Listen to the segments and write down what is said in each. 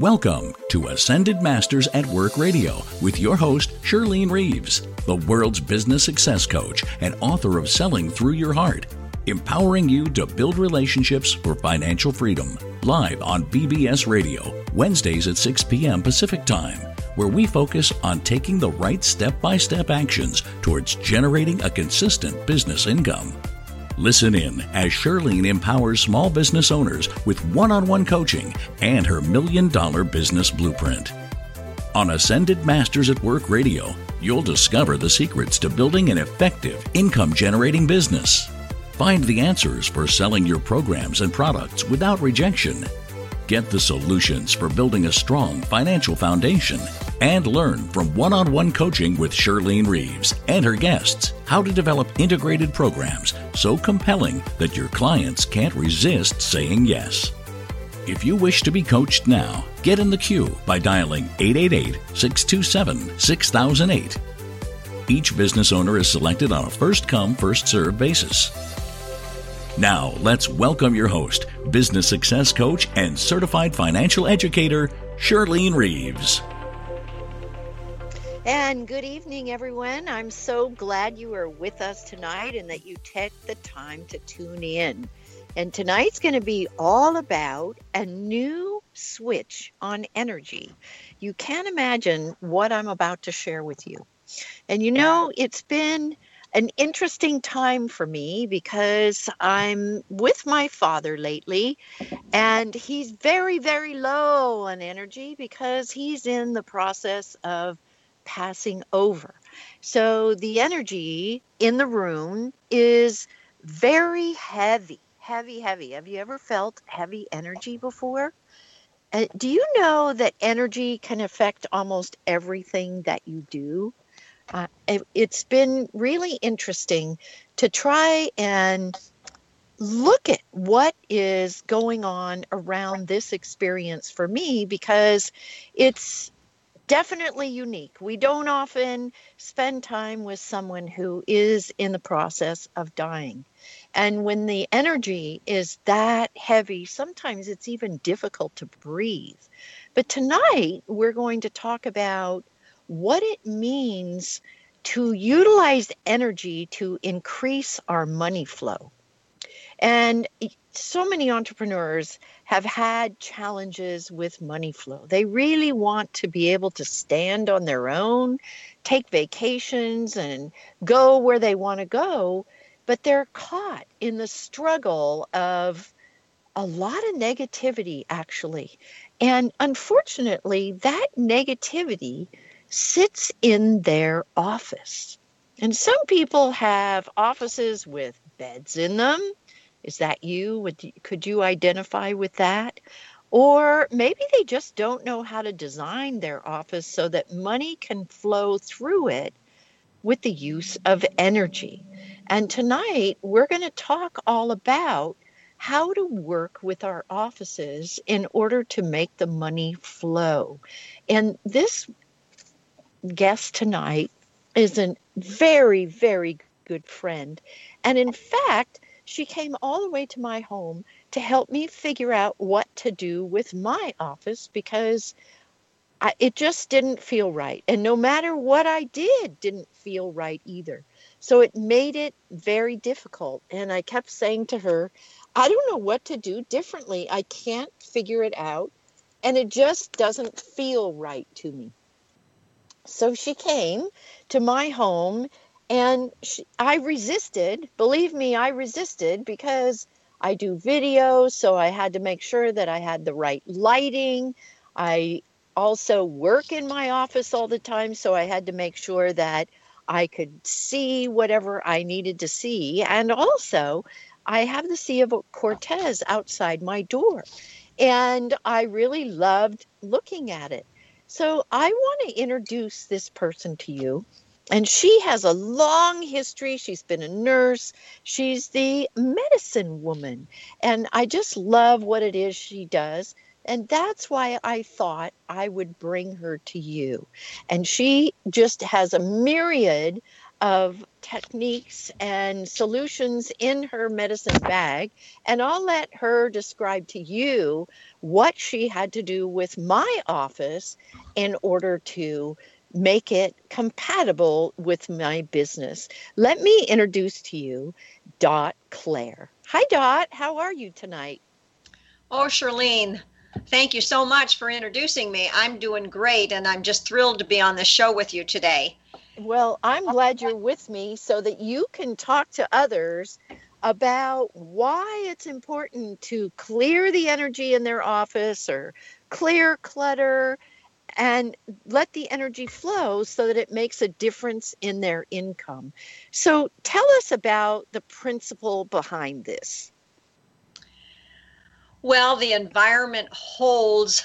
Welcome to Ascended Masters at Work Radio with your host, Shirlene Reeves, the world's business success coach and author of Selling Through Your Heart, empowering you to build relationships for financial freedom. Live on BBS Radio, Wednesdays at 6 p.m. Pacific Time, where we focus on taking the right step by step actions towards generating a consistent business income. Listen in as Shirlene empowers small business owners with one on one coaching and her million dollar business blueprint. On Ascended Masters at Work Radio, you'll discover the secrets to building an effective income generating business. Find the answers for selling your programs and products without rejection. Get the solutions for building a strong financial foundation and learn from one on one coaching with Shirlene Reeves and her guests how to develop integrated programs so compelling that your clients can't resist saying yes. If you wish to be coached now, get in the queue by dialing 888 627 6008. Each business owner is selected on a first come, first served basis. Now, let's welcome your host, business success coach, and certified financial educator, Shirlene Reeves. And good evening, everyone. I'm so glad you are with us tonight and that you take the time to tune in. And tonight's going to be all about a new switch on energy. You can't imagine what I'm about to share with you. And you know, it's been an interesting time for me because I'm with my father lately and he's very, very low on energy because he's in the process of passing over. So the energy in the room is very heavy, heavy, heavy. Have you ever felt heavy energy before? Uh, do you know that energy can affect almost everything that you do? Uh, it, it's been really interesting to try and look at what is going on around this experience for me because it's definitely unique. We don't often spend time with someone who is in the process of dying. And when the energy is that heavy, sometimes it's even difficult to breathe. But tonight, we're going to talk about what it means to utilize energy to increase our money flow. And so many entrepreneurs have had challenges with money flow. They really want to be able to stand on their own, take vacations, and go where they want to go, but they're caught in the struggle of a lot of negativity, actually. And unfortunately, that negativity sits in their office. And some people have offices with beds in them is that you? Would could you identify with that? Or maybe they just don't know how to design their office so that money can flow through it with the use of energy. And tonight we're going to talk all about how to work with our offices in order to make the money flow. And this guest tonight is a very, very good friend. And in fact, she came all the way to my home to help me figure out what to do with my office because I, it just didn't feel right. And no matter what I did, didn't feel right either. So it made it very difficult. And I kept saying to her, I don't know what to do differently. I can't figure it out. And it just doesn't feel right to me. So she came to my home and she, I resisted. Believe me, I resisted because I do videos, so I had to make sure that I had the right lighting. I also work in my office all the time, so I had to make sure that I could see whatever I needed to see. And also, I have the Sea of Cortez outside my door, and I really loved looking at it. So I want to introduce this person to you. And she has a long history. She's been a nurse. She's the medicine woman. And I just love what it is she does. And that's why I thought I would bring her to you. And she just has a myriad of techniques and solutions in her medicine bag. And I'll let her describe to you what she had to do with my office in order to make it compatible with my business. Let me introduce to you Dot Claire. Hi, Dot. How are you tonight? Oh, Shirlene, thank you so much for introducing me. I'm doing great, and I'm just thrilled to be on the show with you today. Well, I'm glad you're with me so that you can talk to others about why it's important to clear the energy in their office or clear clutter and let the energy flow so that it makes a difference in their income. So tell us about the principle behind this. Well, the environment holds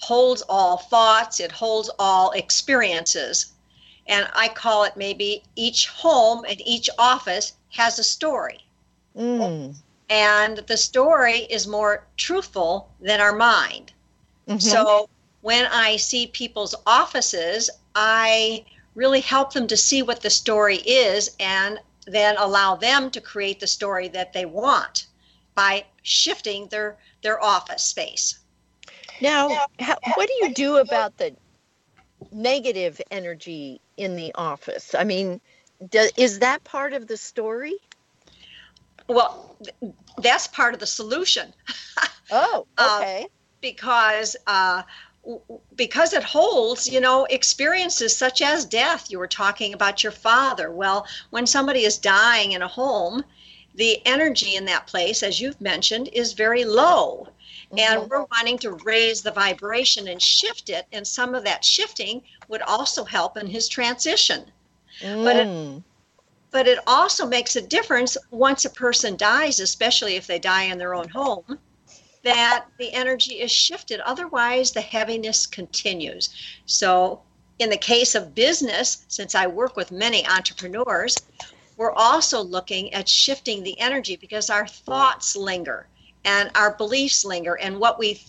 holds all thoughts, it holds all experiences. And I call it maybe each home and each office has a story. Mm. And the story is more truthful than our mind. Mm-hmm. So when I see people's offices, I really help them to see what the story is and then allow them to create the story that they want by shifting their their office space. Now, how, what do you do about the negative energy in the office? I mean, do, is that part of the story? Well, that's part of the solution. Oh, okay. Uh, because uh, because it holds, you know, experiences such as death. You were talking about your father. Well, when somebody is dying in a home, the energy in that place, as you've mentioned, is very low. Mm-hmm. And we're wanting to raise the vibration and shift it. And some of that shifting would also help in his transition. Mm. But, it, mm. but it also makes a difference once a person dies, especially if they die in their own home that the energy is shifted. Otherwise, the heaviness continues. So, in the case of business, since I work with many entrepreneurs, we're also looking at shifting the energy because our thoughts linger and our beliefs linger and what we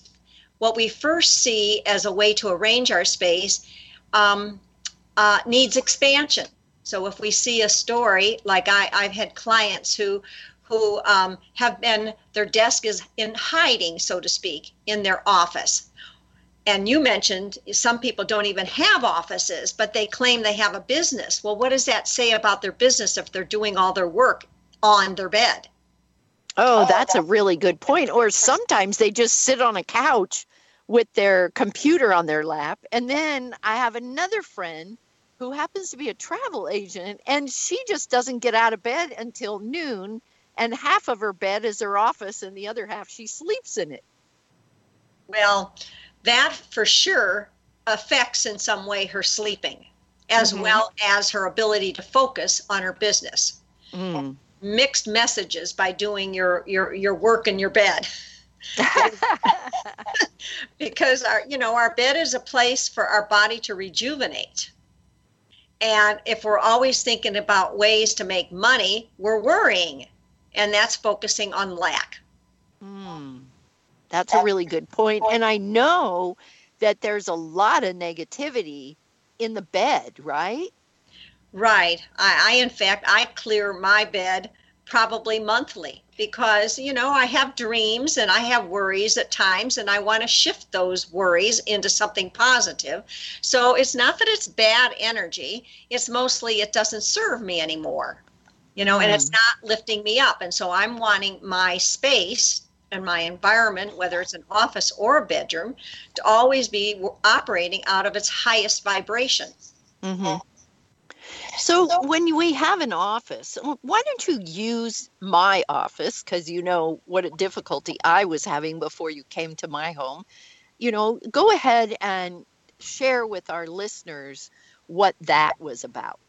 what we first see as a way to arrange our space um, uh, needs expansion so if we see a story like I, i've had clients who who um, have been, their desk is in hiding, so to speak, in their office. And you mentioned some people don't even have offices, but they claim they have a business. Well, what does that say about their business if they're doing all their work on their bed? Oh, that's a really good point. Or sometimes they just sit on a couch with their computer on their lap. And then I have another friend who happens to be a travel agent, and she just doesn't get out of bed until noon and half of her bed is her office and the other half she sleeps in it. Well, that for sure affects in some way her sleeping as mm-hmm. well as her ability to focus on her business. Mm. Mixed messages by doing your your your work in your bed. because our you know our bed is a place for our body to rejuvenate and if we're always thinking about ways to make money we're worrying and that's focusing on lack. Mm, that's a really good point. And I know that there's a lot of negativity in the bed, right? Right. I, I in fact, I clear my bed probably monthly because you know I have dreams and I have worries at times and I want to shift those worries into something positive. So it's not that it's bad energy, it's mostly it doesn't serve me anymore you know, mm. and it's mm. not lifting me up. And so I'm wanting my space and my environment, whether it's an office or a bedroom, to always be operating out of its highest vibration. Mm-hmm. So, when we have an office, why don't you use my office? Because you know what a difficulty I was having before you came to my home. You know, go ahead and share with our listeners what that was about.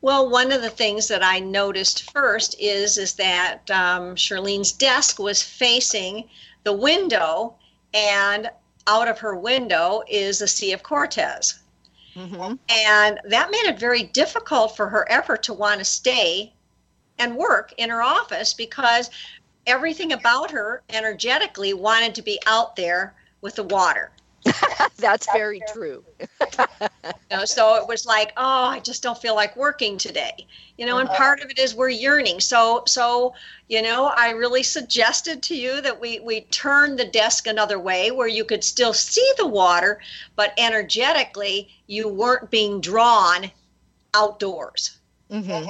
Well, one of the things that I noticed first is is that um, Shirlene's desk was facing the window, and out of her window is the Sea of Cortez. Mm-hmm. And that made it very difficult for her ever to want to stay and work in her office because everything about her energetically wanted to be out there with the water. That's very true. you know, so it was like, oh, I just don't feel like working today. You know, and Uh-huh. part of it is we're yearning. So, so you know, I really suggested to you that we we turn the desk another way where you could still see the water, but energetically you weren't being drawn outdoors. hmm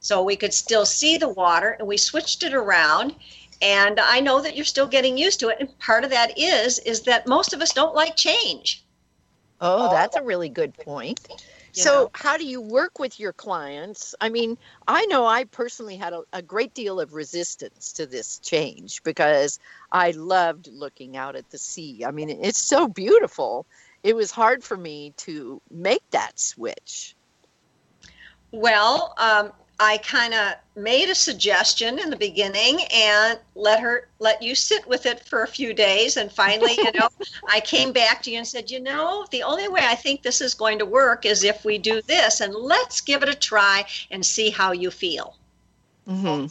So we could still see the water, and we switched it around. And I know that you're still getting used to it. And part of that is is that most of us don't like change. Oh, that's a really good point. You So, know. how do you work with your clients? I mean, I know I personally had a, a great deal of resistance to this change because I loved looking out at the sea. I mean, it's so beautiful. It was hard for me to make that switch. Well, um, I kind of made a suggestion in the beginning and let her let you sit with it for a few days, and finally, you know, I came back to you and said, you know, the only way I think this is going to work is if we do this, and let's give it a try and see how you feel. Mm-hmm.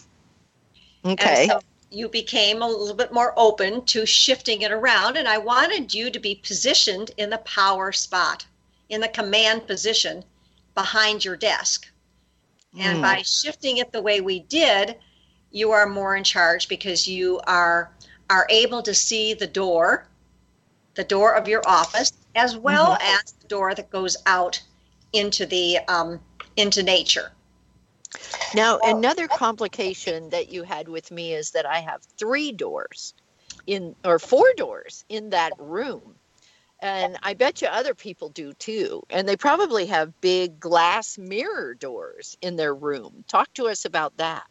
And Okay. so you became a little bit more open to shifting it around, and I wanted you to be positioned in the power spot, in the command position behind your desk. And Mm. by shifting it the way we did, you are more in charge because you are are able to see the door, the door of your office, as well as the door that goes out into the um, into nature. Now, another complication that you had with me is that I have three doors in, or four doors in that room. And I bet you other people do too. And they probably have big glass mirror doors in their room. Talk to us about that.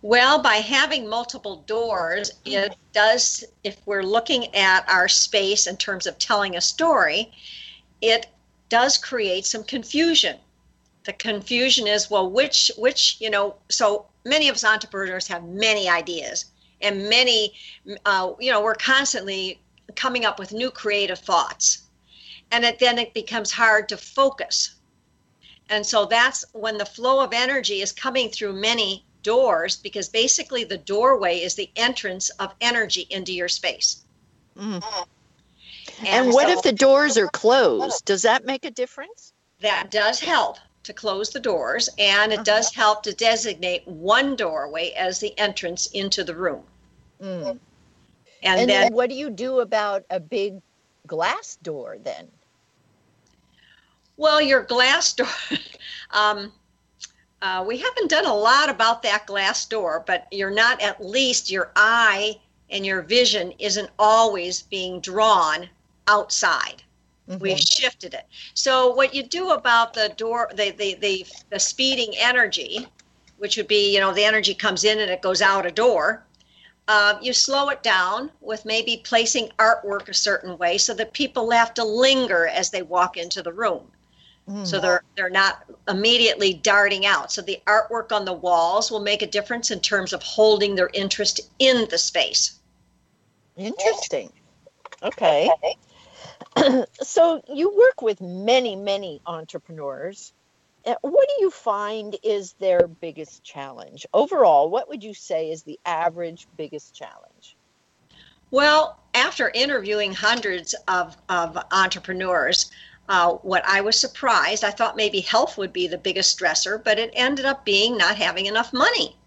Well, by having multiple doors, it does, if we're looking at our space in terms of telling a story, it does create some confusion. The confusion is, well, which, which, you know, so many of us entrepreneurs have many ideas and many, uh, you know, we're constantly coming up with new creative thoughts. And it, then it becomes hard to focus. And so that's when the flow of energy is coming through many doors because basically the doorway is the entrance of energy into your space. Mm. And what so if the doors are closed? Does that make a difference? that does help to close the doors and it does help to designate one doorway as the entrance into the room. Mm. And, And then then what do you do about a big glass door then? well your glass door um, uh, we haven't done a lot about that glass door, but you're not at least your eye and your vision isn't always being drawn outside. We've Mhm. shifted it. So what you do about the door, the, the the the speeding energy, which would be you know the energy comes in and it goes out a door. Uh, you slow it down with maybe placing artwork a certain way so that people have to linger as they walk into the room Mm. so they're they're not immediately darting out so the artwork on the walls will make a difference in terms of holding their interest in the space Interesting. Okay. so you work with many, many entrepreneurs. Uh, What do you find is their biggest challenge? Overall, what would you say is the average biggest challenge? well after interviewing hundreds of, of entrepreneurs uh, what i was surprised i thought maybe health would be the biggest stressor but it ended up being not having enough money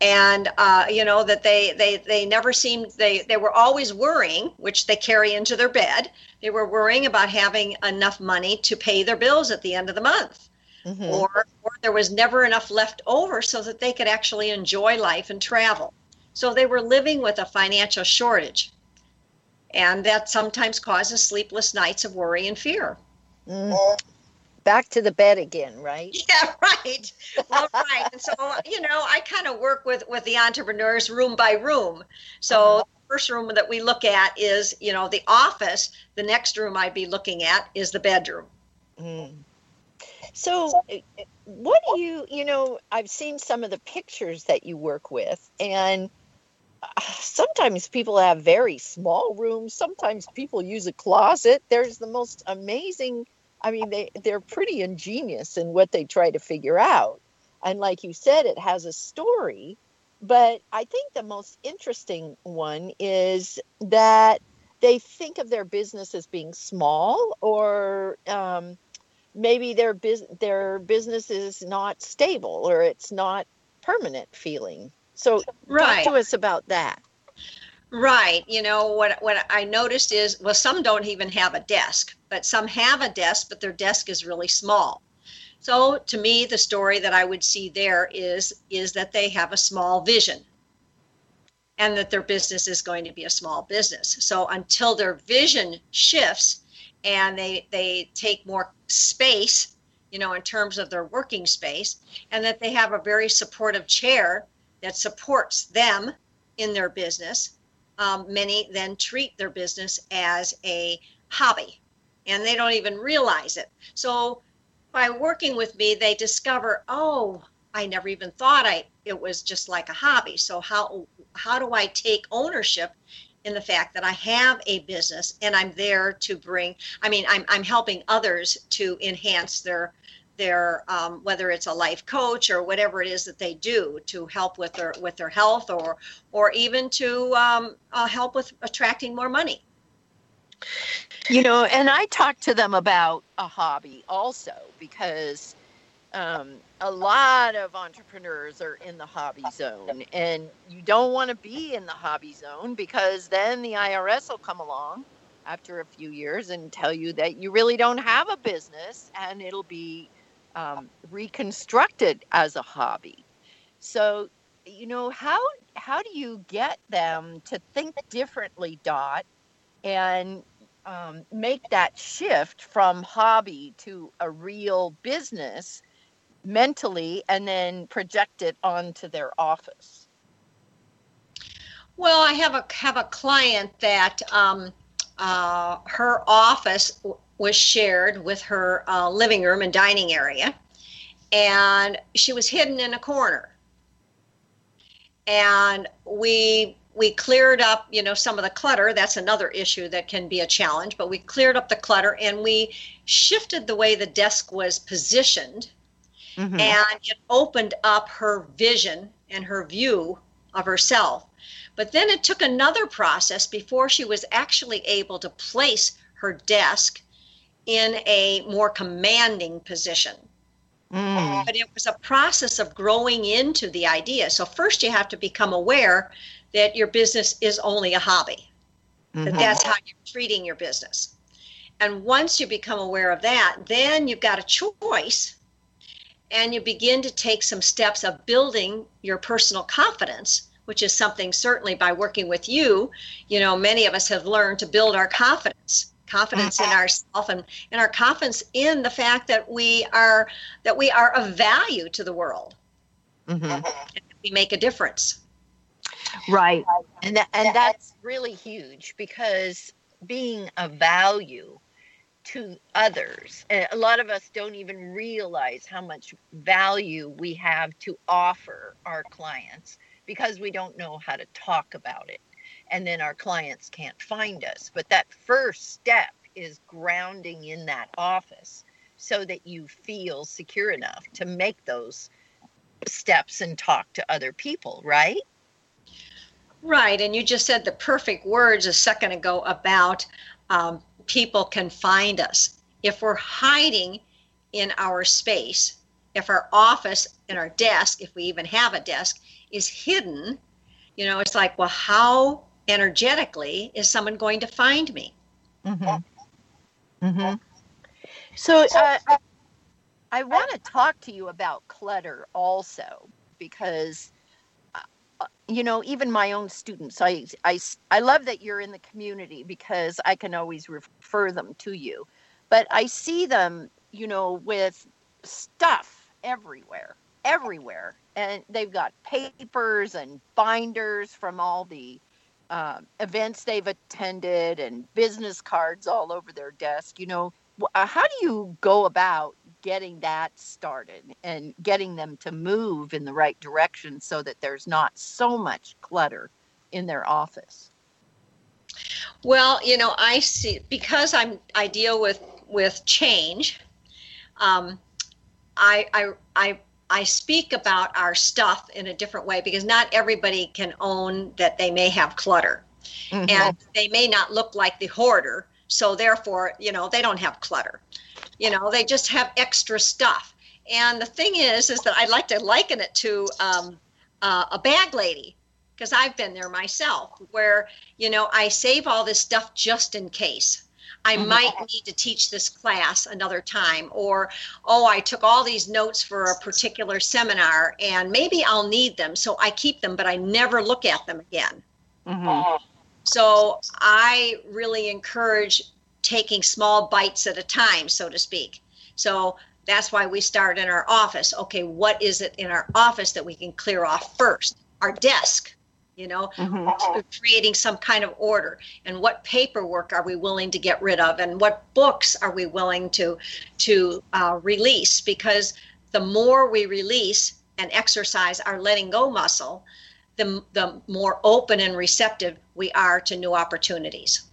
and uh, you know that they they they never seemed they they were always worrying which they carry into their bed. They were worrying about having enough money to pay their bills at the end of the month. Mhm. or, or there was never enough left over so that they could actually enjoy life and travel. So they were living with a financial shortage. And that sometimes causes sleepless nights of worry and fear. Mm. Back to the bed again, right? Yeah, right. Well, right. And so, you know, I kind of work with with the entrepreneurs room by room. So Uh-huh. the first room that we look at is, you know, the office. The next room I'd be looking at is the bedroom. Mm. So, uh, what do you, you know, I've seen some of the pictures that you work with, and uh, sometimes people have very small rooms. Sometimes people use a closet. There's the most amazing, I mean, they, they're pretty ingenious in what they try to figure out. And like you said, it has a story. But I think the most interesting one is that they think of their business as being small or um, maybe their, bus- their business is not stable or it's not permanent feeling. So right. talk to us about that. Right. You know, what what I noticed is well some don't even have a desk, but some have a desk, but their desk is really small. So to me the story that I would see there is is that they have a small vision and that their business is going to be a small business. So until their vision shifts and they they take more space, you know, in terms of their working space and that they have a very supportive chair that supports them in their business um, many then treat their business as a hobby and they don't even realize it. So by working with me, they discover, oh, I never even thought I it was just like a hobby. So how how do I take ownership in the fact that I have a business and I'm there to bring I mean I'm I'm helping others to enhance their their um, whether it's a life coach or whatever it is that they do to help with their with their health or or even to um, uh, help with attracting more money. You know and i talk to them about a hobby also because um, a lot of entrepreneurs are in the hobby zone and you don't want to be in the hobby zone because then the irs will come along after a few years and tell you that you really don't have a business and it'll be um, reconstructed as a hobby. So, you know, how how do you get them to think differently, Dot, and um, make that shift from hobby to a real business mentally, and then project it onto their office? Well, I have a have a client that um, uh, her office was shared with her uh, living room and dining area, and she was hidden in a corner. And we we cleared up, you know, some of the clutter. That's another issue that can be a challenge. But we cleared up the clutter and we shifted the way the desk was positioned, mm-hmm. and it opened up her vision and her view of herself. But then it took another process before she was actually able to place her desk in a more commanding position. Mm. But it was a process of growing into the idea. So, first, you have to become aware that your business is only a hobby, mm-hmm. that that's how you're treating your business. And once you become aware of that, then you've got a choice and you begin to take some steps of building your personal confidence which is something certainly by working with you you know many of us have learned to build our confidence confidence in mm-hmm. ourselves and, and our confidence in the fact that we are that we are of value to the world mm-hmm. we make a difference right and that, and that's really huge because being of value to others a lot of us don't even realize how much value we have to offer our clients because we don't know how to talk about it and then our clients can't find us. But that first step is grounding in that office so that you feel secure enough to make those steps and talk to other people, right? Right. And you just said the perfect words a second ago about um, people can find us. If we're hiding in our space, if our office and our desk, if we even have a desk, is hidden, you know, it's like, well, how energetically is someone going to find me? Mm-hmm. Mm-hmm. So uh, I, I want to talk to you about clutter also because uh, you know even my own students I, I i love that you're in the community because i can always refer them to you but i see them you know with stuff everywhere everywhere and they've got papers and binders from all the uh, events they've attended and business cards all over their desk. You know, uh, how do you go about getting that started and getting them to move in the right direction so that there's not so much clutter in their office? Well, you know, I see because I'm I deal with with change. Um, I I I I speak about our stuff in a different way because not everybody can own that they may have clutter. mm-hmm. and they may not look like the hoarder so therefore you know they don't have clutter you know they just have extra stuff and the thing is is that i like to liken it to um, uh, a bag lady because i've been there myself where you know i save all this stuff just in case I mm-hmm. might need to teach this class another time, or oh, I took all these notes for a particular seminar and maybe I'll need them. So I keep them, but I never look at them again. Mm-hmm. So I really encourage taking small bites at a time, so to speak. So that's why we start in our office. Okay, what is it in our office that we can clear off first? Our desk you know mm-hmm. creating some kind of order. And what paperwork are we willing to get rid of? And what books are we willing to to uh, release? Because the more we release and exercise our letting go muscle the, the more open and receptive we are to new opportunities.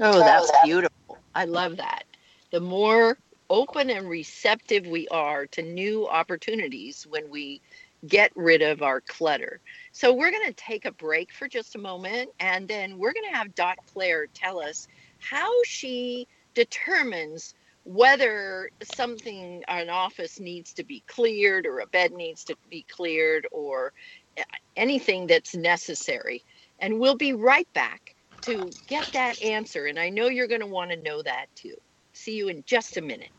Oh that's beautiful. I love that. The more open and receptive we are to new opportunities when we get rid of our clutter so we're going to take a break for just a moment and then we're going to have Dot Claire tell us how she determines whether something an office needs to be cleared or a bed needs to be cleared or eh, anything that's necessary. And we'll be right back to get that answer. And I know you're going to want to know that too. See you in just a minute.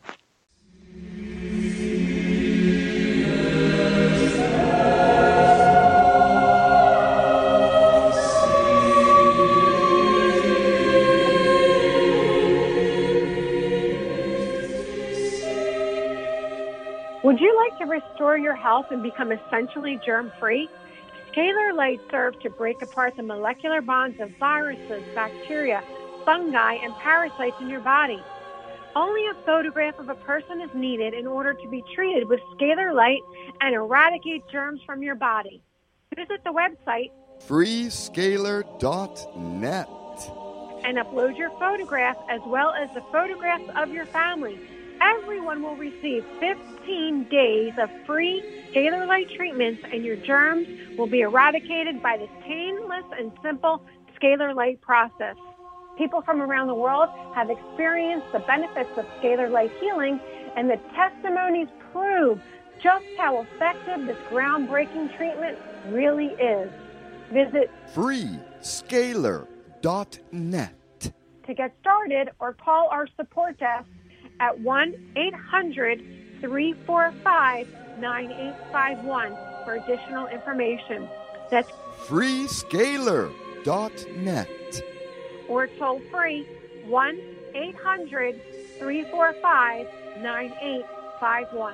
Would you like to restore your health and become essentially germ free? Scalar Light serves to break apart the molecular bonds of viruses, bacteria, fungi, and parasites in your body. Only a photograph of a person is needed in order to be treated with scalar light and eradicate germs from your body. Visit the website freescalar.net and upload your photograph as well as the photographs of your family everyone will receive 15 days of free scalar light treatments and your germs will be eradicated by this painless and simple scalar light process. People from around the world have experienced the benefits of scalar light healing and the testimonies prove just how effective this groundbreaking treatment really is. Visit freescalar.net to get started or call our support desk at 1 800 345 9851 for additional information. That's freescalar.net or toll free 1 800 345 9851.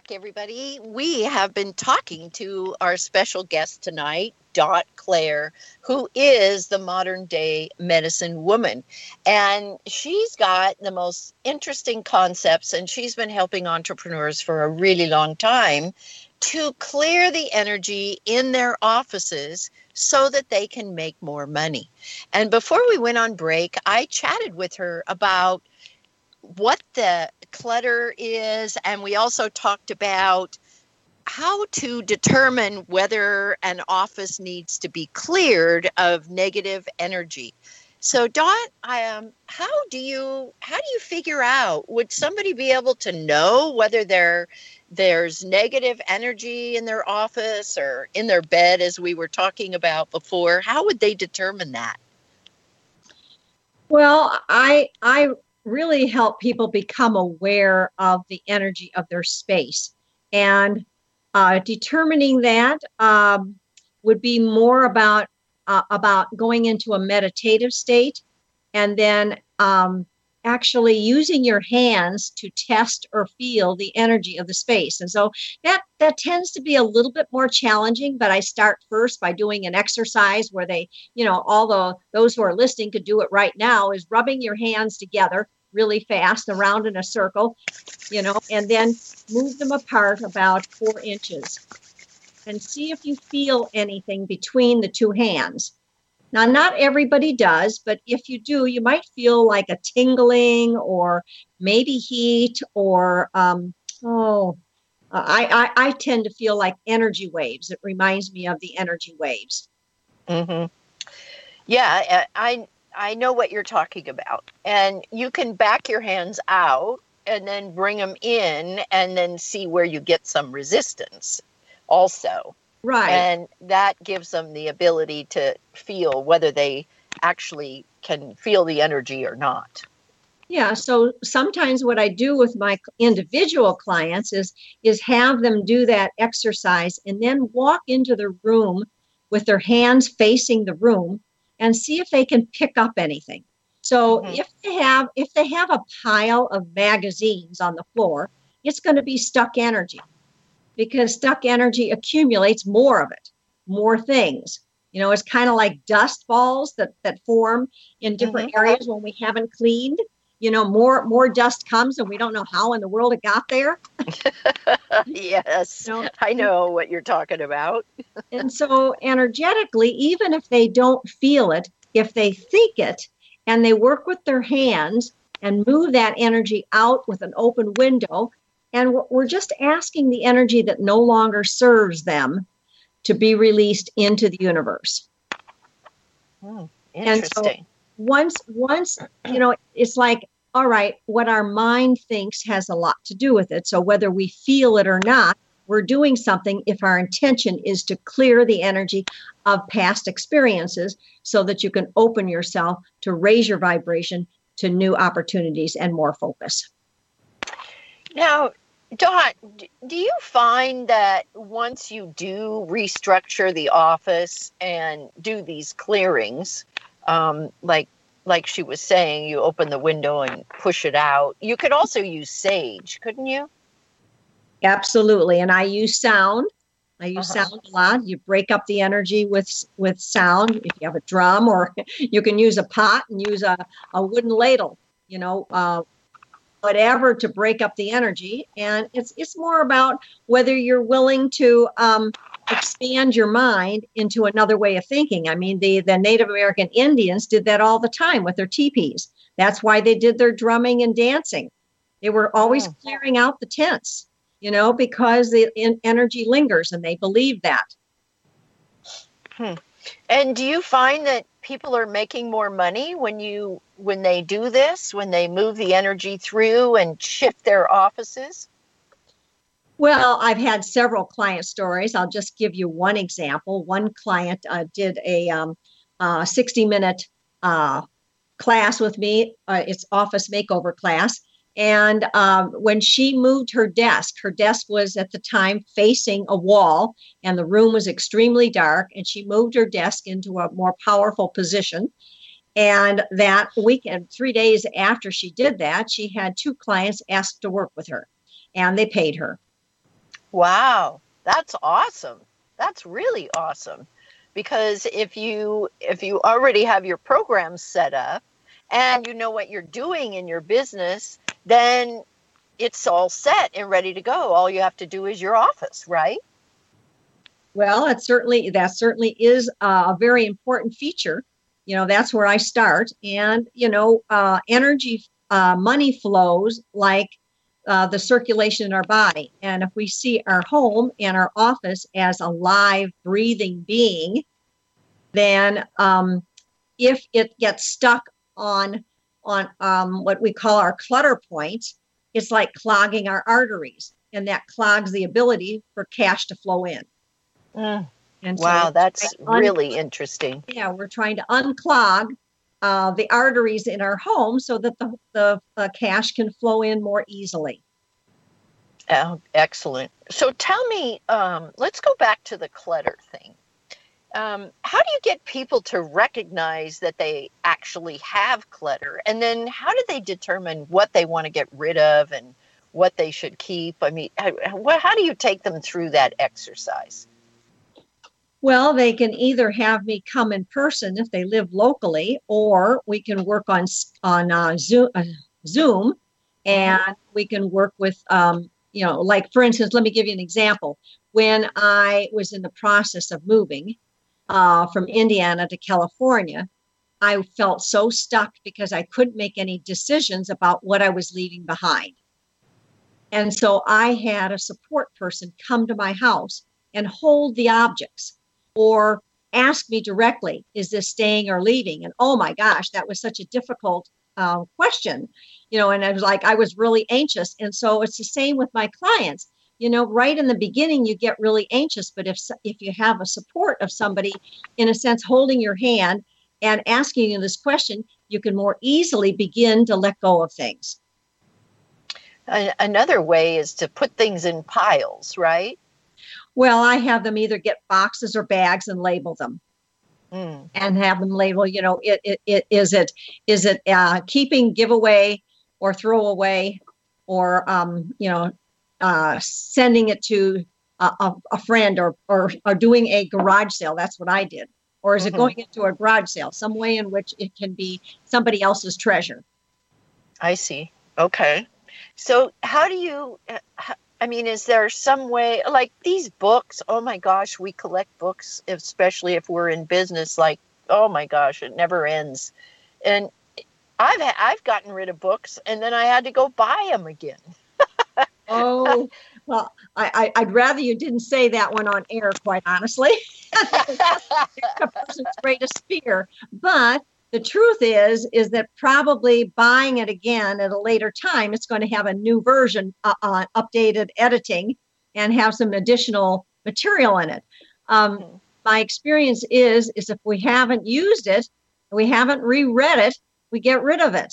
Back, everybody. We have been talking to our special guest tonight, Dot Claire, who is the modern day medicine woman. And she's got the most interesting concepts, and she's been helping entrepreneurs for a really long time to clear the energy in their offices so that they can make more money. And before we went on break, I chatted with her about what the clutter is, and we also talked about how to determine whether an office needs to be cleared of negative energy. So, Dot, um, how do you how do you figure out? Would somebody be able to know whether there there's negative energy in their office or in their bed, as we were talking about before? How would they determine that? Well, I I really help people become aware of the energy of their space. And uh, determining that um, would be more about uh, about going into a meditative state, and then um, actually using your hands to test or feel the energy of the space. And so that that tends to be a little bit more challenging, but I start first by doing an exercise where they, you know, although those who are listening could do it right now is rubbing your hands together really fast around in a circle, you know, and then move them apart about 4 inches. and see if you feel anything between the two hands. Now, not everybody does, but if you do, you might feel like a tingling or maybe heat or, um, oh, I, I, I tend to feel like energy waves. It reminds me of the energy waves. Mm-hmm. Yeah, I I know what you're talking about, and you can back your hands out and then bring them in, and then see where you get some resistance, also. Right. And that gives them the ability to feel whether they actually can feel the energy or not. Yeah, so sometimes what I do with my individual clients is is have them do that exercise and then walk into the room with their hands facing the room and see if they can pick up anything. So mm-hmm. if they have if they have a pile of magazines on the floor, it's going to be stuck energy because stuck energy accumulates more of it, more things. You know, it's kind of like dust balls that that form in different mm-hmm. areas when we haven't cleaned you know more more dust comes and we don't know how in the world it got there. Yes you know? i know what you're talking about. And so energetically even if they don't feel it if they think it and they work with their hands and move that energy out with an open window and we're just asking the energy that no longer serves them to be released into the universe. Hmm, interesting. once once you know it's like all right what our mind thinks has a lot to do with it. So whether we feel it or not we're doing something if our intention is to clear the energy of past experiences so that you can open yourself to raise your vibration to new opportunities and more focus. Now Dot, do you find that once you do restructure the office and do these clearings, um, like like she was saying, you open the window and push it out. You could also use sage, couldn't you? Absolutely, and I use sound. I use uh-huh. sound a lot. You break up the energy with with sound. If you have a drum, or you can use a pot and use a, a wooden ladle. You know, uh, whatever to break up the energy. And it's it's more about whether you're willing to um, expand your mind into another way of thinking. I mean, the, the Native American Indians did that all the time with their teepees. That's why they did their drumming and dancing. They were always oh. clearing out the tents, you know, because the energy lingers and they believe that. Hmm. And do you find that people are making more money when you when they do this, when they move the energy through and shift their offices? Well, I've had several client stories. I'll just give you one example. One client uh, did a um, uh, 60 minute uh, class with me, uh, it's office makeover class. And um, when she moved her desk, her desk was at the time facing a wall, and the room was extremely dark. And she moved her desk into a more powerful position. And that weekend, three days after she did that, she had two clients ask to work with her, and they paid her. Wow, that's awesome. That's really awesome. Because if you if you already have your program set up and you know what you're doing in your business, then it's all set and ready to go. All you have to do is your office, right? Well, it certainly that certainly is a very important feature. You know, that's where I start, and you know, uh, energy, uh, money flows like uh, the circulation in our body. And if we see our home and our office as a live, breathing being, then um, if it gets stuck on on um, what we call our clutter point, it's like clogging our arteries, and that clogs the ability for cash to flow in. Mm. And wow, so that's un- really interesting. Yeah, we're trying to unclog uh, the arteries in our home so that the, the uh, cash can flow in more easily. Oh, excellent. So tell me, um, let's go back to the clutter thing. Um, how do you get people to recognize that they actually have clutter? And then how do they determine what they want to get rid of and what they should keep? I mean, how, how do you take them through that exercise? Well, they can either have me come in person if they live locally, or we can work on on uh, Zoom, uh, Zoom, mm-hmm. and we can work with um, you know, like for instance, let me give you an example. When I was in the process of moving uh, from Indiana to California, I felt so stuck because I couldn't make any decisions about what I was leaving behind. And so I had a support person come to my house and hold the objects or ask me directly, is this staying or leaving? And oh my gosh, that was such a difficult uh, question, you know, and I was like, I was really anxious. And so it's the same with my clients. You know, right in the beginning, you get really anxious, but if if you have a support of somebody, in a sense, holding your hand and asking you this question, you can more easily begin to let go of things. Another way is to put things in piles, right? Well, I have them either get boxes or bags and label them. Mm. And have them label, you know, it, it, it is it is it uh, keeping giveaway or throw away or um, you know uh, sending it to a, a, friend or, or or doing a garage sale. That's what I did. Or is mm-hmm. it going into a garage sale? Some way in which it can be somebody else's treasure. I see. Okay. So how do you? Uh, I mean, is there some way, like these books? Oh my gosh, we collect books, especially if we're in business. Like, oh my gosh, it never ends. And I've I've gotten rid of books, and then I had to go buy them again. oh, well, I, I would rather you didn't say that one on air. Quite honestly, a person's greatest fear. But the truth is is that probably buying it again at a later time it's going to have a new version uh, uh, updated editing and have some additional material in it um, mm-hmm. my experience is is if we haven't used it we haven't reread it we get rid of it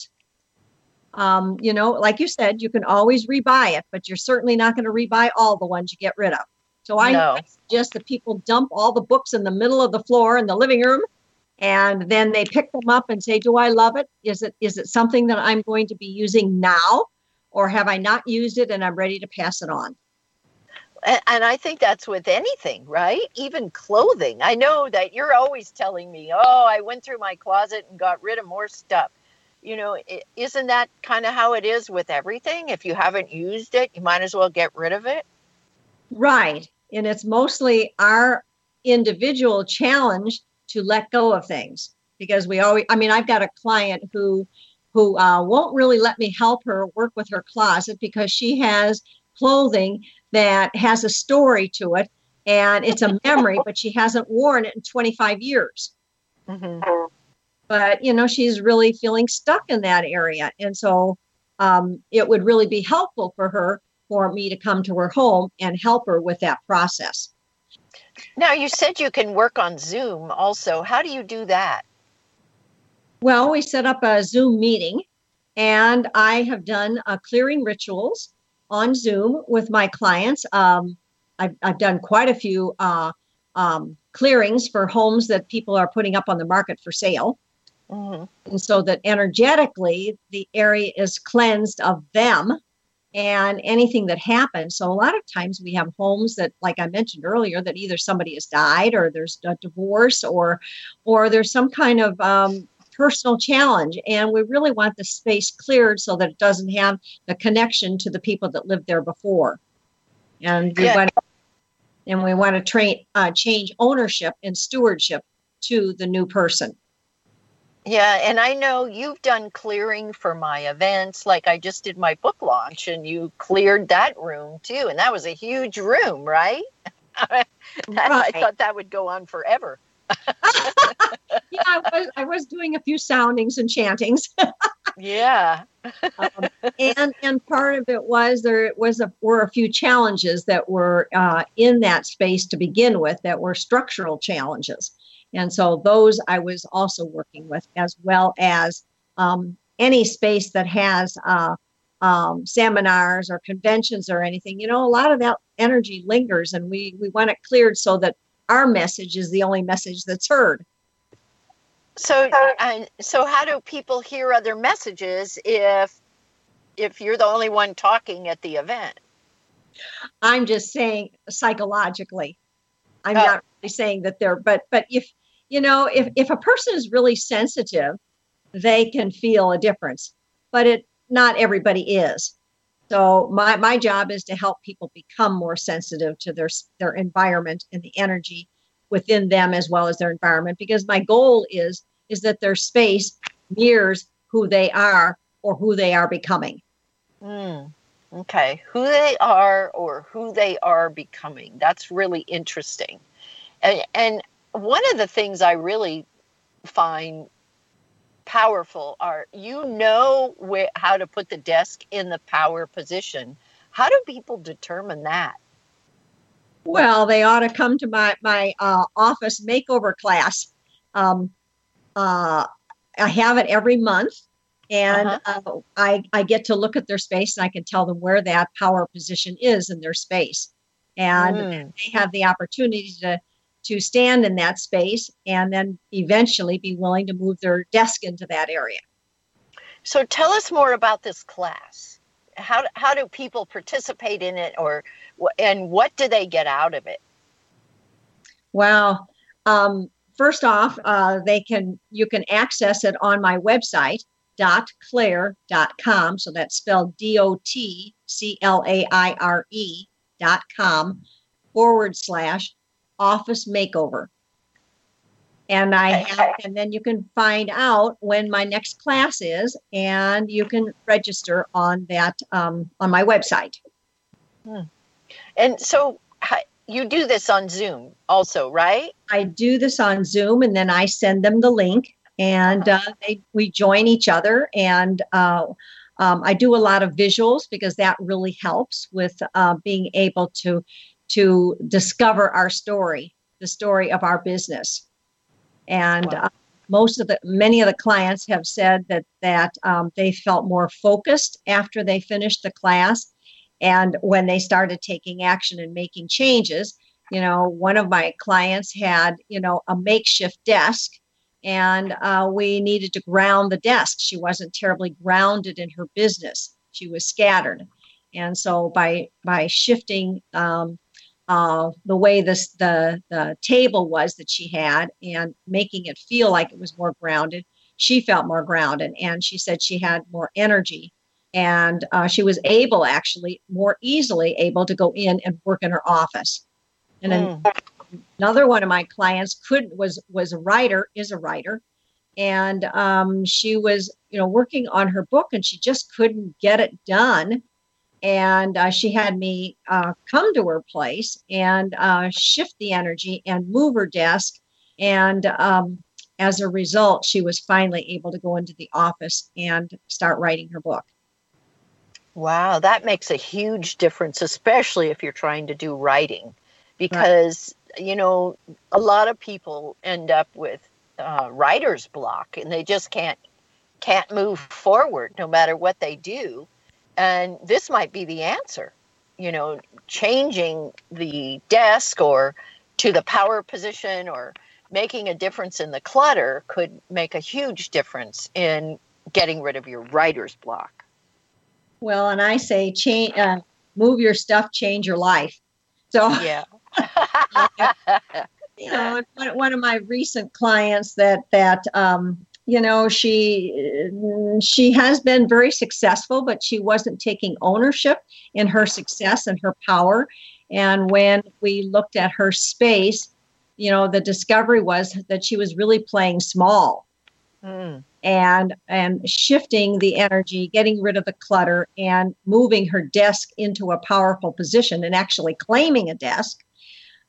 um, you know like you said you can always rebuy it but you're certainly not going to rebuy all the ones you get rid of so i no. suggest that people dump all the books in the middle of the floor in the living room and then they pick them up and say do i love it is it is it something that i'm going to be using now or have i not used it and i'm ready to pass it on and I think that's with anything, right? Even clothing. I know that you're always telling me, oh, I went through my closet and got rid of more stuff. You know, isn't that kind of how it is with everything? If you haven't used it, you might as well get rid of it. Right. And it's mostly our individual challenge to let go of things. Because we always i mean i've got a client who who uh, won't really let me help her work with her closet because she has clothing that has a story to it and it's a memory but she hasn't worn it in 25 years. Mm-hmm. but you know she's really feeling stuck in that area. And so um, it would really be helpful for her for me to come to her home and help her with that process now, you said you can work on Zoom also. How do you do that? Well, we set up a Zoom meeting, and I have done uh, clearing rituals on Zoom with my clients. Um, I've, I've, done quite a few uh, um, clearings for homes that people are putting up on the market for sale. Mm-hmm. And so that energetically the area is cleansed of them and anything that happens. So a lot of times we have homes that, like I mentioned earlier, that either somebody has died or there's a divorce or or there's some kind of um, personal challenge, and we really want the space cleared so that it doesn't have the connection to the people that lived there before. And we yeah. want and we want to train uh, change ownership and stewardship to the new person. Yeah, and I know you've done clearing for my events. Like I just did my book launch and you cleared that room too. And that was a huge room, right? right. I thought that would go on forever. yeah, I was, I was doing a few soundings and chantings. yeah. um, and and part of it was there was a were a few challenges that were uh, in that space to begin with that were structural challenges. And so those I was also working with, as well as um, any space that has uh, um, seminars or conventions or anything. You know, a lot of that energy lingers, and we we want it cleared so that our message is the only message that's heard. So, uh, so how do people hear other messages if if you're the only one talking at the event? I'm just saying psychologically. I'm oh. not really saying that they're, but but if you know, if, if a person is really sensitive, they can feel a difference, but it not everybody is. So my my job is to help people become more sensitive to their their environment and the energy within them as well as their environment because my goal is is that their space mirrors who they are or who they are becoming. Mm, okay, who they are or who they are becoming. That's really interesting. And, and one of the things I really find powerful are you know where, how to put the desk in the power position. How do people determine that? Well, they ought to come to my my uh, office makeover class. Um, uh, I have it every month, and uh-huh. uh, I I get to look at their space and I can tell them where that power position is in their space, and mm. they have the opportunity to to stand in that space and then eventually be willing to move their desk into that area. So tell us more about this class. How, how do people participate in it or and what do they get out of it? Well, um, first off, uh, they can you can access it on my website dotclaire.com. So that's spelled D O T C L A I R E dot com forward slash office makeover. And I have, and then you can find out when my next class is, and you can register on that um, on my website. Hmm. And so you do this on Zoom, also, right? I do this on Zoom, and then I send them the link, and uh, they, we join each other. And uh, um, I do a lot of visuals because that really helps with uh, being able to to discover our story, the story of our business. And wow. uh, most of the many of the clients have said that that um, they felt more focused after they finished the class, and when they started taking action and making changes. You know, one of my clients had you know a makeshift desk and uh, we needed to ground the desk. She wasn't terribly grounded in her business; she was scattered, and so by by shifting um, uh, the way this the the table was that she had and making it feel like it was more grounded she felt more grounded. And she said she had more energy. And uh, she was able actually more easily able to go in and work in her office. And then mm. Another one of my clients could was was a writer is a writer. And um, she was you know working on her book and she just couldn't get it done. And uh, she had me uh, come to her place and uh, shift the energy and move her desk. And um, as a result she was finally able to go into the office and start writing her book. Wow that makes a huge difference especially if you're trying to do writing. Because. You know a lot of people end up with uh, writer's block and they just can't can't move forward no matter what they do and this might be the answer, you know, changing the desk or to the power position or making a difference in the clutter could make a huge difference in getting rid of your writer's block. Well, and I say change, uh, move your stuff, change your life. So yeah. You know, one of my recent clients that that um, you know she she has been very successful but she wasn't taking ownership in her success and her power and when we looked at her space you know the discovery was that she was really playing small mm. and and shifting the energy getting rid of the clutter and moving her desk into a powerful position and actually claiming a desk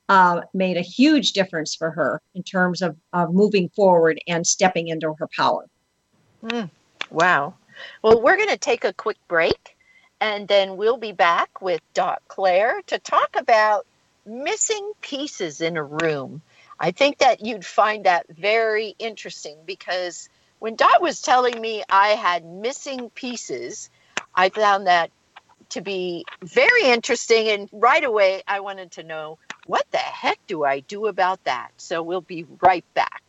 uh, made a huge difference for her in terms of, of moving forward and stepping into her power. Mm, wow. Well, we're going to take a quick break and then we'll be back with Dot Claire to talk about missing pieces in a room. I think that you'd find that very interesting because when Dot was telling me I had missing pieces, I found that to be very interesting. And right away, I wanted to know what the heck do I do about that? So we'll be right back.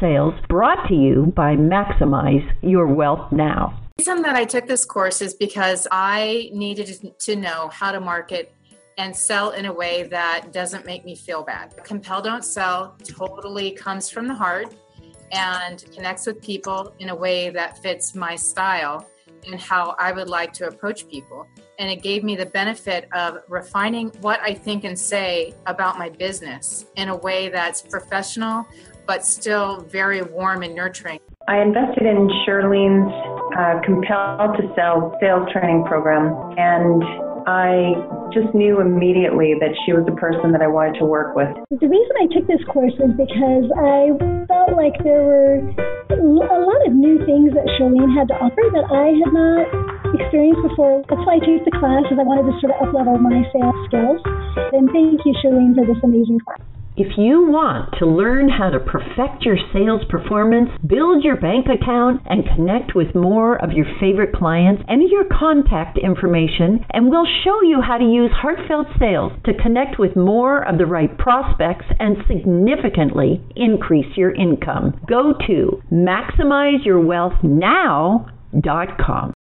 sales brought to you by Maximize Your Wealth Now. The reason that I took this course is because I needed to know how to market and sell in a way that doesn't make me feel bad. Compel Don't Sell totally comes from the heart and connects with people in a way that fits my style and how I would like to approach people. And it gave me the benefit of refining what I think and say about my business in a way that's professional, but still very warm and nurturing. I invested in Shirlene's uh, Compel Don't Sell sales training program, and I just knew immediately that she was the person that I wanted to work with. The reason I took this course was because I felt like there were a lot of new things that Shirlene had to offer that I had not experienced before. That's why I took the class, is I wanted to sort of uplevel my sales skills. And thank you, Shirlene, for this amazing class. If you want to learn how to perfect your sales performance, build your bank account, and connect with more of your favorite clients, enter your contact information, and we'll show you how to use heartfelt sales to connect with more of the right prospects and significantly increase your income. Go to maximizeyourwealthnow.com.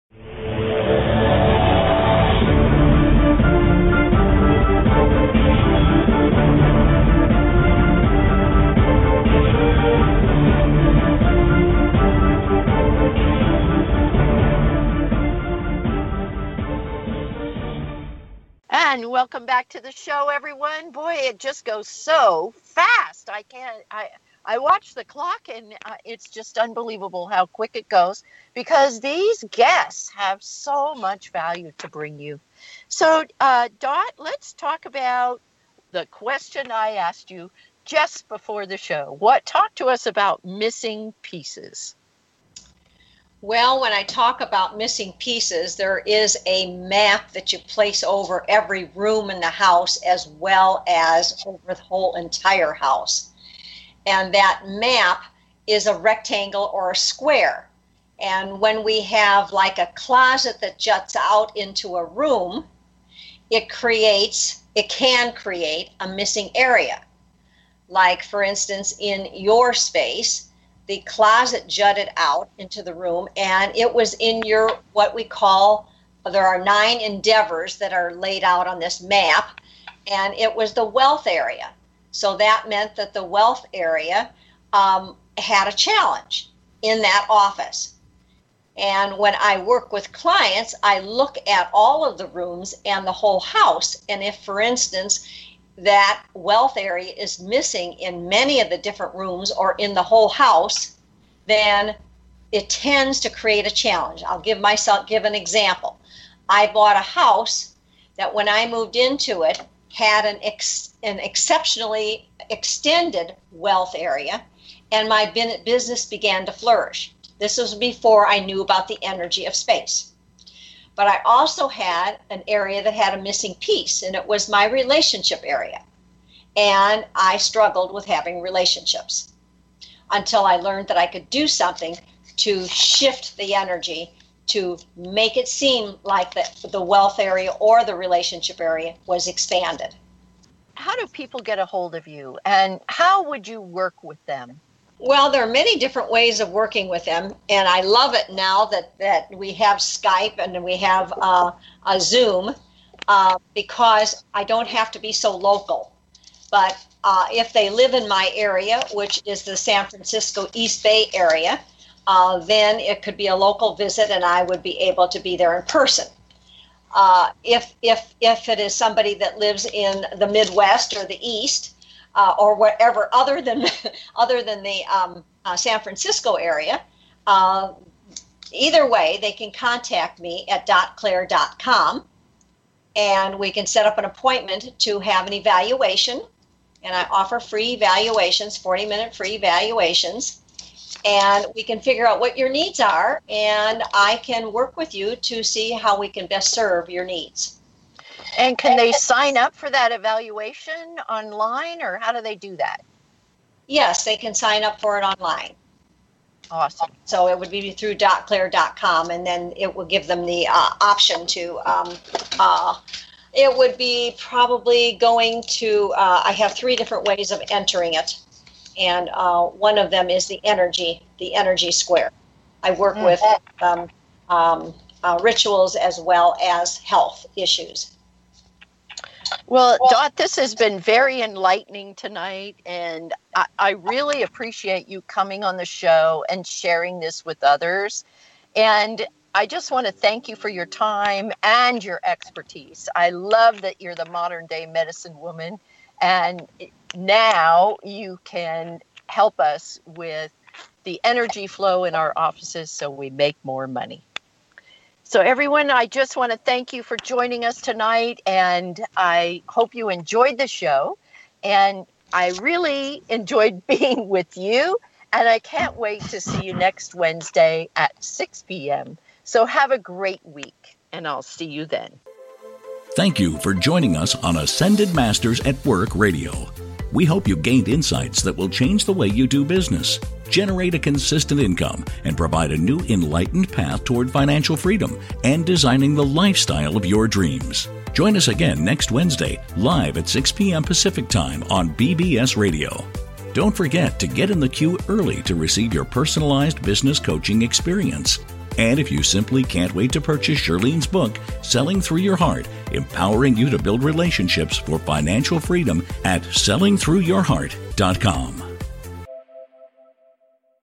And welcome back to the show, everyone. Boy, it just goes so fast. I can't. I I watch the clock, and uh, it's just unbelievable how quick it goes because these guests have so much value to bring you. So, uh, Dot, let's talk about the question I asked you just before the show. What talk to us about missing pieces? Well, when I talk about missing pieces, there is a map that you place over every room in the house as well as over the whole entire house. And that map is a rectangle or a square. And when we have like a closet that juts out into a room, it creates, it can create a missing area. Like, for instance, in your space, the closet jutted out into the room and it was in your what we call there are nine endeavors that are laid out on this map and it was the wealth area so that meant that the wealth area um, had a challenge in that office and when I work with clients, I look at all of the rooms and the whole house. And if, for instance, that wealth area is missing in many of the different rooms or in the whole house, then it tends to create a challenge. I'll give myself give an example. I bought a house that when I moved into it had an ex, an exceptionally extended wealth area and my business began to flourish. This was before I knew about the energy of space. But I also had an area that had a missing piece, and it was my relationship area. And I struggled with having relationships until I learned that I could do something to shift the energy to make it seem like the, the wealth area or the relationship area was expanded. How do people get a hold of you and how would you work with them? Well, there are many different ways of working with them, and I love it now that, that we have Skype and we have uh, a Zoom uh, because I don't have to be so local. But uh, if they live in my area, which is the San Francisco East Bay area, uh, then it could be a local visit and I would be able to be there in person. Uh, if, if, if it is somebody that lives in the Midwest or the East, uh, or whatever other than other than the um, uh, San Francisco area. Uh, either way, they can contact me at dotclaire.com and we can set up an appointment to have an evaluation and I offer free evaluations, 40 minute free evaluations. And we can figure out what your needs are, and I can work with you to see how we can best serve your needs. And can they sign up for that evaluation online, or how do they do that? Yes, they can sign up for it online. Awesome. So it would be through dotclaire.com, and then it will give them the uh, option to. Um, uh, it would be probably going to. Uh, I have three different ways of entering it, and uh, one of them is the energy, the energy square. I work Mm. with um, um, uh, rituals as well as health issues. Well, Dot, this has been very enlightening tonight, and I, I really appreciate you coming on the show and sharing this with others. And I just want to thank you for your time and your expertise. I love that you're the modern day medicine woman, and now you can help us with the energy flow in our offices so we make more money. So, everyone, I just want to thank you for joining us tonight, and I hope you enjoyed the show. And I really enjoyed being with you, and I can't wait to see you next Wednesday at 6 p.m. So, have a great week, and I'll see you then. Thank you for joining us on Ascended Masters at Work Radio. We hope you gained insights that will change the way you do business, generate a consistent income, and provide a new enlightened path toward financial freedom and designing the lifestyle of your dreams. Join us again next Wednesday, live at 6 p.m. Pacific Time on BBS Radio. Don't forget to get in the queue early to receive your personalized business coaching experience. And if you simply can't wait to purchase Shirlene's book, Selling Through Your Heart, empowering you to build relationships for financial freedom at sellingthroughyourheart.com.